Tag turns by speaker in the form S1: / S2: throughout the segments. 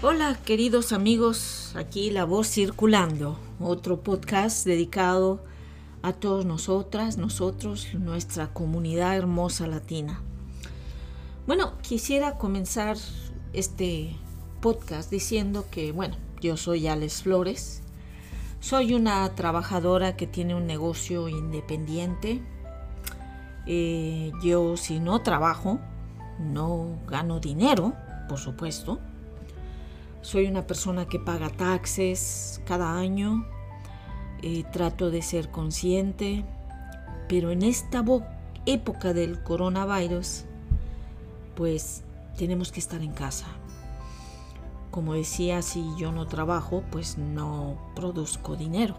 S1: Hola queridos amigos, aquí La Voz Circulando, otro podcast dedicado a todos nosotras, nosotros, nuestra comunidad hermosa latina. Bueno, quisiera comenzar este podcast diciendo que, bueno, yo soy Alex Flores, soy una trabajadora que tiene un negocio independiente. Eh, yo si no trabajo, no gano dinero, por supuesto. Soy una persona que paga taxes cada año. Eh, trato de ser consciente. Pero en esta época del coronavirus, pues tenemos que estar en casa. Como decía, si yo no trabajo, pues no produzco dinero.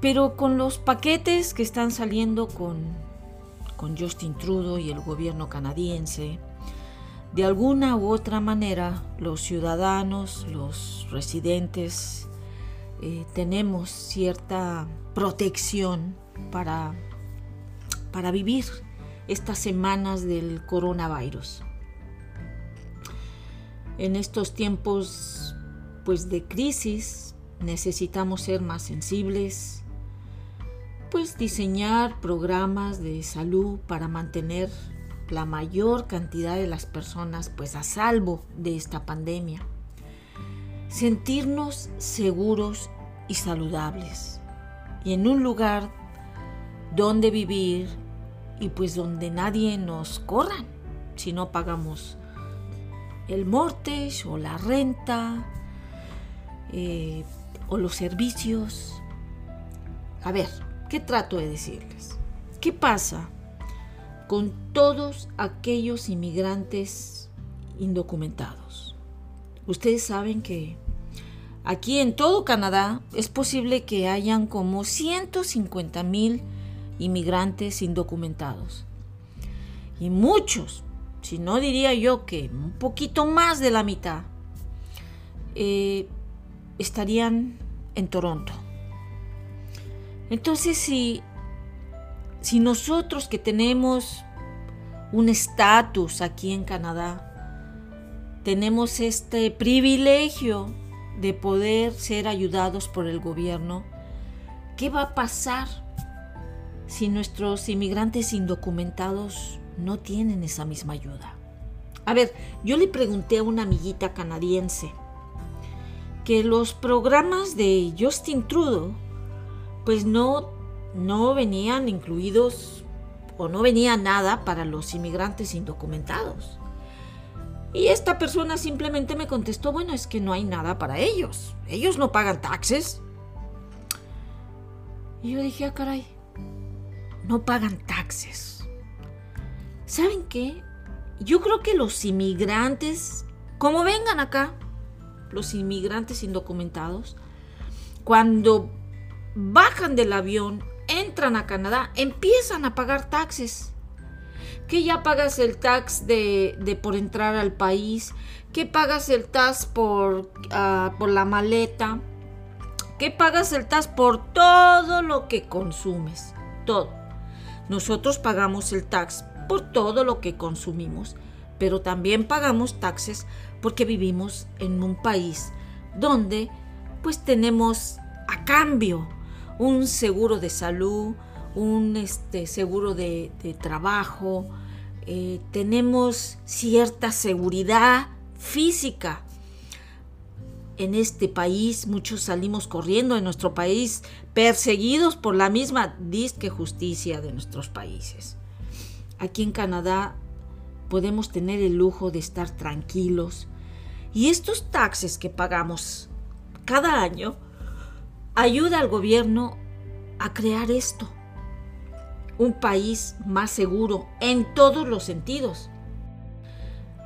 S1: Pero con los paquetes que están saliendo con, con Justin Trudeau y el gobierno canadiense, de alguna u otra manera los ciudadanos, los residentes, eh, tenemos cierta protección para, para vivir estas semanas del coronavirus. En estos tiempos pues de crisis necesitamos ser más sensibles, pues diseñar programas de salud para mantener la mayor cantidad de las personas pues a salvo de esta pandemia. Sentirnos seguros y saludables y en un lugar donde vivir y pues donde nadie nos corra si no pagamos el mortgage o la renta eh, o los servicios. A ver, ¿qué trato de decirles? ¿Qué pasa con todos aquellos inmigrantes indocumentados. Ustedes saben que aquí en todo Canadá es posible que hayan como 150 mil inmigrantes indocumentados. Y muchos, si no diría yo que un poquito más de la mitad, eh, estarían en Toronto. Entonces, si si nosotros que tenemos un estatus aquí en Canadá, tenemos este privilegio de poder ser ayudados por el gobierno, ¿qué va a pasar si nuestros inmigrantes indocumentados no tienen esa misma ayuda? A ver, yo le pregunté a una amiguita canadiense que los programas de Justin Trudeau pues no no venían incluidos o no venía nada para los inmigrantes indocumentados. Y esta persona simplemente me contestó, bueno, es que no hay nada para ellos. Ellos no pagan taxes. Y yo dije, ah, caray, no pagan taxes. ¿Saben qué? Yo creo que los inmigrantes, como vengan acá, los inmigrantes indocumentados, cuando bajan del avión entran a Canadá, empiezan a pagar taxes. Que ya pagas el tax de, por entrar al país, que pagas el tax por, ah, por la maleta, que pagas el tax por todo lo que consumes, todo. Nosotros pagamos el tax por todo lo que consumimos, pero también pagamos taxes porque vivimos en un país donde pues tenemos a cambio un seguro de salud, un este, seguro de, trabajo, eh, tenemos cierta seguridad física. En este país muchos salimos corriendo de nuestro país perseguidos por la misma disque justicia de nuestros países. Aquí en Canadá podemos tener el lujo de estar tranquilos y estos taxes que pagamos cada año ayuda al gobierno a crear esto, un país más seguro en todos los sentidos.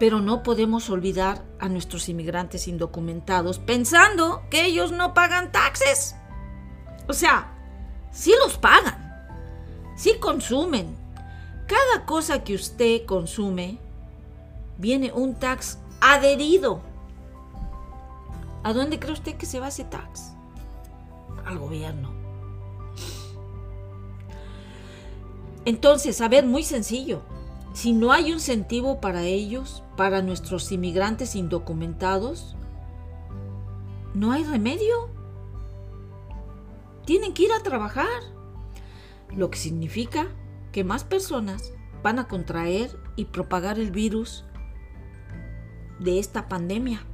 S1: Pero no podemos olvidar a nuestros inmigrantes indocumentados pensando que ellos no pagan taxes. O sea, sí los pagan, sí consumen. Cada cosa que usted consume viene un tax adherido. ¿A dónde cree usted que se va ese tax? Al gobierno. Entonces, a ver, muy sencillo. si no hay un incentivo para ellos, para nuestros inmigrantes indocumentados, no hay remedio. Tienen que ir a trabajar, lo que significa que más personas van a contraer y propagar el virus de esta pandemia.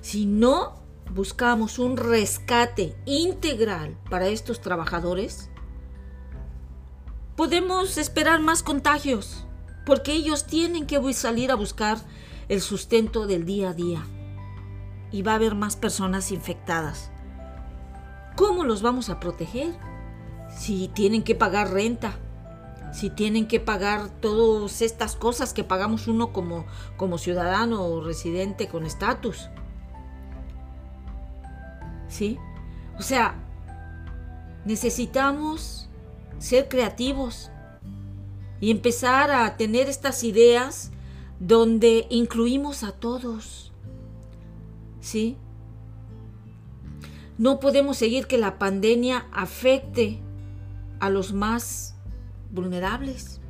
S1: Si no buscamos un rescate integral para estos trabajadores, podemos esperar más contagios, porque ellos tienen que salir a buscar el sustento del día a día. Y va a haber más personas infectadas. ¿Cómo los vamos a proteger? Si tienen que pagar renta, si tienen que pagar todas estas cosas que pagamos uno como, como ciudadano o residente con estatus. ¿Sí? O sea, necesitamos ser creativos y empezar a tener estas ideas donde incluimos a todos. ¿Sí? No podemos seguir que la pandemia afecte a los más vulnerables.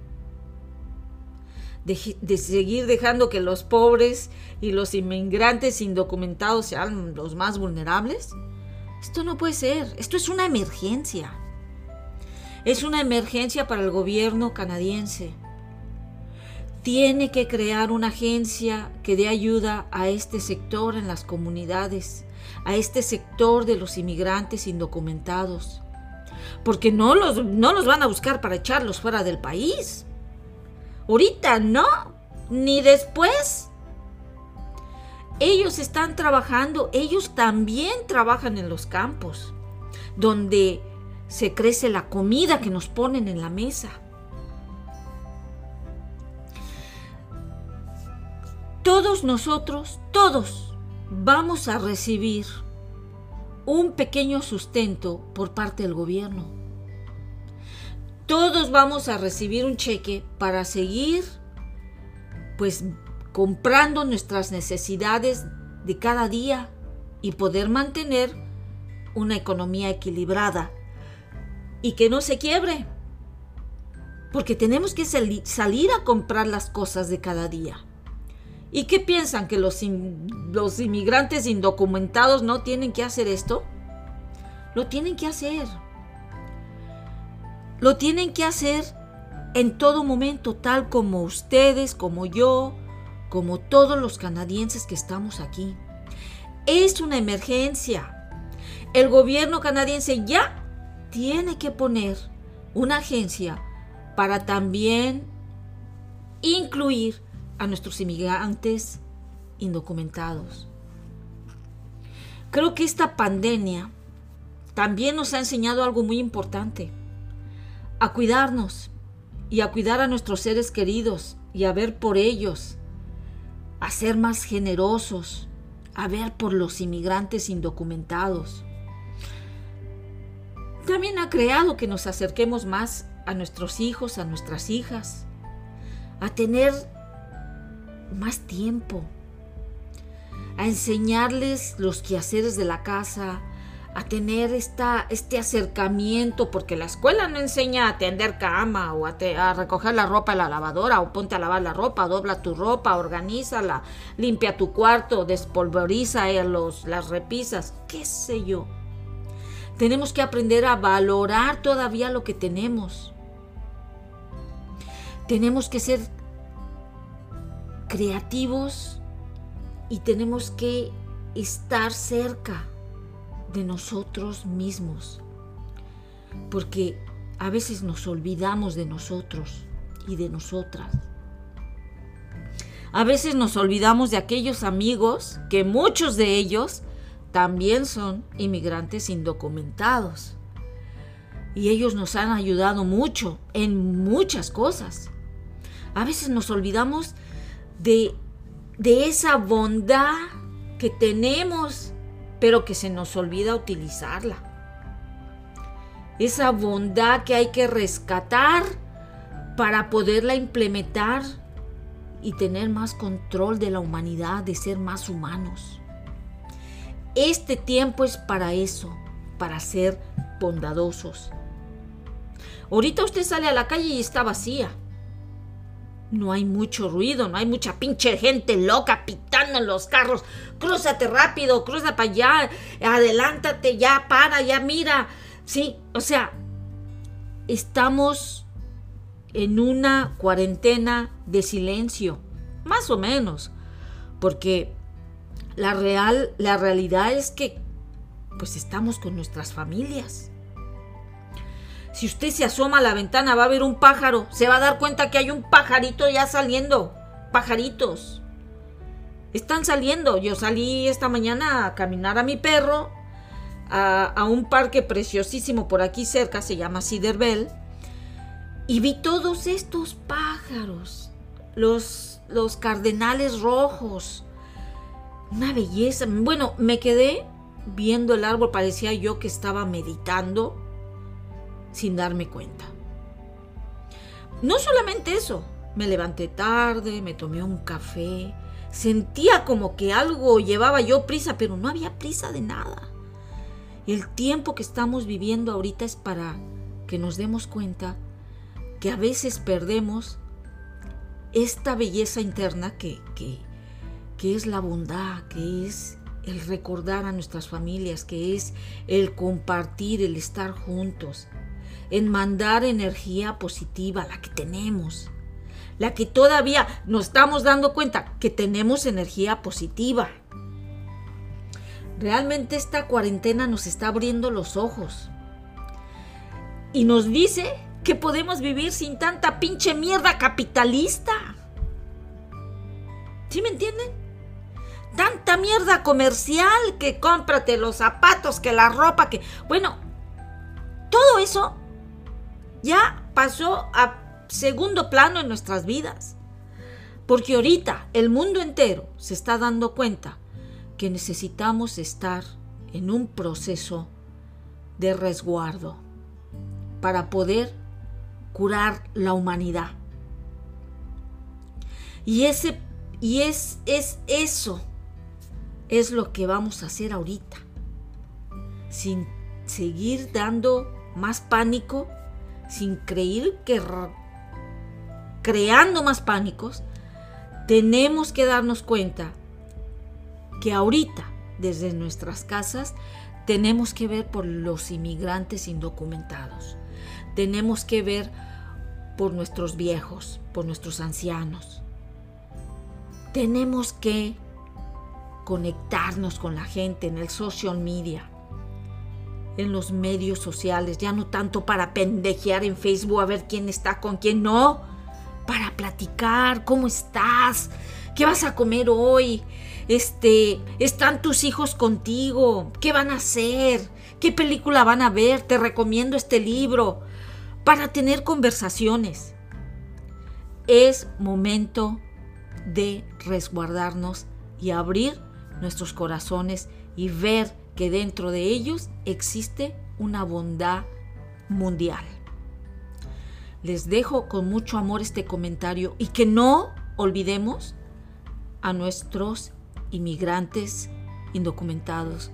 S1: De, de, seguir dejando que los pobres y los inmigrantes indocumentados sean los más vulnerables. Esto no puede ser. Esto es una emergencia. Es una emergencia para el gobierno canadiense. Tiene que crear una agencia que dé ayuda a este sector en las comunidades, a este sector de los inmigrantes indocumentados. Porque no los, no los van a buscar para echarlos fuera del país. Ahorita no, ni después. Ellos están trabajando, ellos también trabajan en los campos, donde se crece la comida que nos ponen en la mesa. Todos nosotros, todos, vamos a recibir un pequeño sustento por parte del gobierno. Todos vamos a recibir un cheque para seguir pues comprando nuestras necesidades de cada día y poder mantener una economía equilibrada y que no se quiebre. Porque tenemos que salir a comprar las cosas de cada día. ¿Y qué piensan? ¿Que los, los inmigrantes indocumentados no tienen que hacer esto? Lo tienen que hacer. Lo tienen que hacer en todo momento, tal como ustedes, como yo, como todos los canadienses que estamos aquí. Es una emergencia. El gobierno canadiense ya tiene que poner una agencia para también incluir a nuestros inmigrantes indocumentados. Creo que esta pandemia también nos ha enseñado algo muy importante, a cuidarnos y a cuidar a nuestros seres queridos y a ver por ellos, a ser más generosos, a ver por los inmigrantes indocumentados. También ha creado que nos acerquemos más a nuestros hijos, a nuestras hijas, a tener más tiempo, a enseñarles los quehaceres de la casa, a tener esta, este acercamiento, porque la escuela no enseña a tender cama o a, recoger la ropa en la lavadora o ponte a lavar la ropa, dobla tu ropa, organízala, limpia tu cuarto, despolvoriza eh, los, las repisas, qué sé yo. Tenemos que aprender a valorar todavía lo que tenemos. Tenemos que ser creativos y tenemos que estar cerca de nosotros mismos. Porque a veces nos olvidamos de nosotros y de nosotras. A veces nos olvidamos de aquellos amigos que muchos de ellos también son inmigrantes indocumentados. Y ellos nos han ayudado mucho en muchas cosas. A veces nos olvidamos de, de esa bondad que tenemos, pero que se nos olvida utilizarla. Esa bondad que hay que rescatar para poderla implementar y tener más control de la humanidad, de ser más humanos. Este tiempo es para eso, para ser bondadosos. Ahorita usted sale a la calle y está vacía. No hay mucho ruido, no hay mucha pinche gente loca pitando en los carros. Crúzate rápido, cruza para allá, adelántate, ya para, ya mira. Sí, o sea, estamos en una cuarentena de silencio, más o menos, porque la real la realidad es que pues estamos con nuestras familias. Si usted se asoma a la ventana va a ver un pájaro, se va a dar cuenta que hay un pajarito ya saliendo, pajaritos. Están saliendo. Yo salí esta mañana a caminar a mi perro a, un parque preciosísimo por aquí cerca, se llama Ciderbell, y vi todos estos pájaros, los, los cardenales rojos, una belleza. Bueno, me quedé viendo el árbol, parecía yo que estaba meditando sin darme cuenta. No solamente eso, me levanté tarde, me tomé un café, sentía como que algo llevaba yo prisa, pero no había prisa de nada. El tiempo que estamos viviendo ahorita es para que nos demos cuenta que a veces perdemos esta belleza interna que, que, que es la bondad, que es el recordar a nuestras familias, que es el compartir, el estar juntos, en mandar energía positiva, la que tenemos, la que todavía nos estamos dando cuenta que tenemos energía positiva. Realmente esta cuarentena nos está abriendo los ojos. Y nos dice que podemos vivir sin tanta pinche mierda capitalista. ¿Sí me entienden? Tanta mierda comercial que cómprate los zapatos, que la ropa, que... Bueno, todo eso ya pasó a segundo plano en nuestras vidas. Porque ahorita el mundo entero se está dando cuenta que necesitamos estar en un proceso de resguardo para poder curar la humanidad. Y ese y es, es eso es lo que vamos a hacer ahorita. Sin seguir dando más pánico, sin creer que creando más pánicos, tenemos que darnos cuenta que ahorita, desde nuestras casas, tenemos que ver por los inmigrantes indocumentados. Tenemos que ver por nuestros viejos, por nuestros ancianos. Tenemos que conectarnos con la gente en el social media, en los medios sociales, ya no tanto para pendejear en Facebook a ver quién está con quién, no, para platicar, cómo estás, qué vas a comer hoy, este, están tus hijos contigo, ¿qué van a hacer? ¿Qué película van a ver? Te recomiendo este libro para tener conversaciones. Es momento de resguardarnos y abrir nuestros corazones y ver que dentro de ellos existe una bondad mundial. Les dejo con mucho amor este comentario y que no olvidemos a nuestros inmigrantes indocumentados,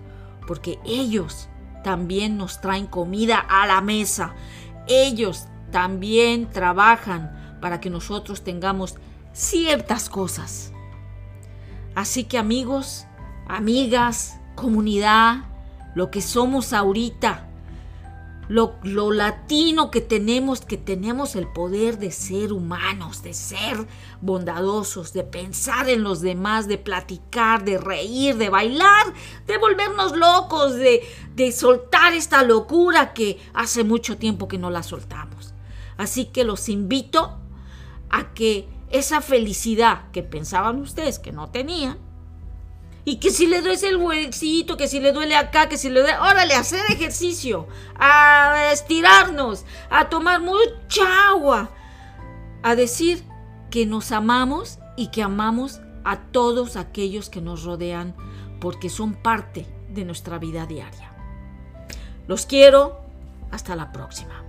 S1: porque ellos también nos traen comida a la mesa. Ellos también trabajan para que nosotros tengamos ciertas cosas. Así que amigos, amigas, comunidad, lo que somos ahorita, lo, latino que tenemos, que tenemos el poder de ser humanos, de ser bondadosos, de pensar en los demás, de platicar, de reír, de bailar, de volvernos locos, de, de soltar esta locura que hace mucho tiempo que no la soltamos. Así que los invito a que esa felicidad que pensaban ustedes que no tenían, y que si le duele el huesito, que si le duele acá, que si le duele... Órale, a hacer ejercicio, a estirarnos, a tomar mucha agua, a decir que nos amamos y que amamos a todos aquellos que nos rodean porque son parte de nuestra vida diaria. Los quiero. Hasta la próxima.